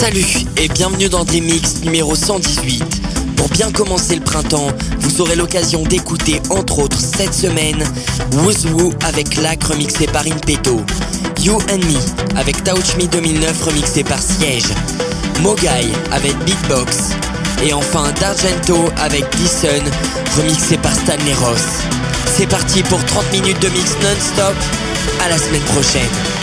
Salut et bienvenue dans Mix numéro 118. Pour bien commencer le printemps, vous aurez l'occasion d'écouter entre autres cette semaine Wooz Woo avec Lac remixé par Impeto, You and Me avec Touch Me 2009 remixé par Siège, Mogai avec Beatbox et enfin D'Argento avec Dyson remixé par Stanley Ross. C'est parti pour 30 minutes de mix non-stop. À la semaine prochaine.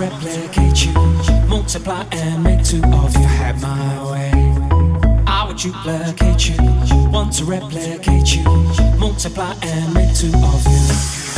Replicate you, multiply and make two of you. Had my way, I would duplicate you, want to replicate you, multiply and make two of you.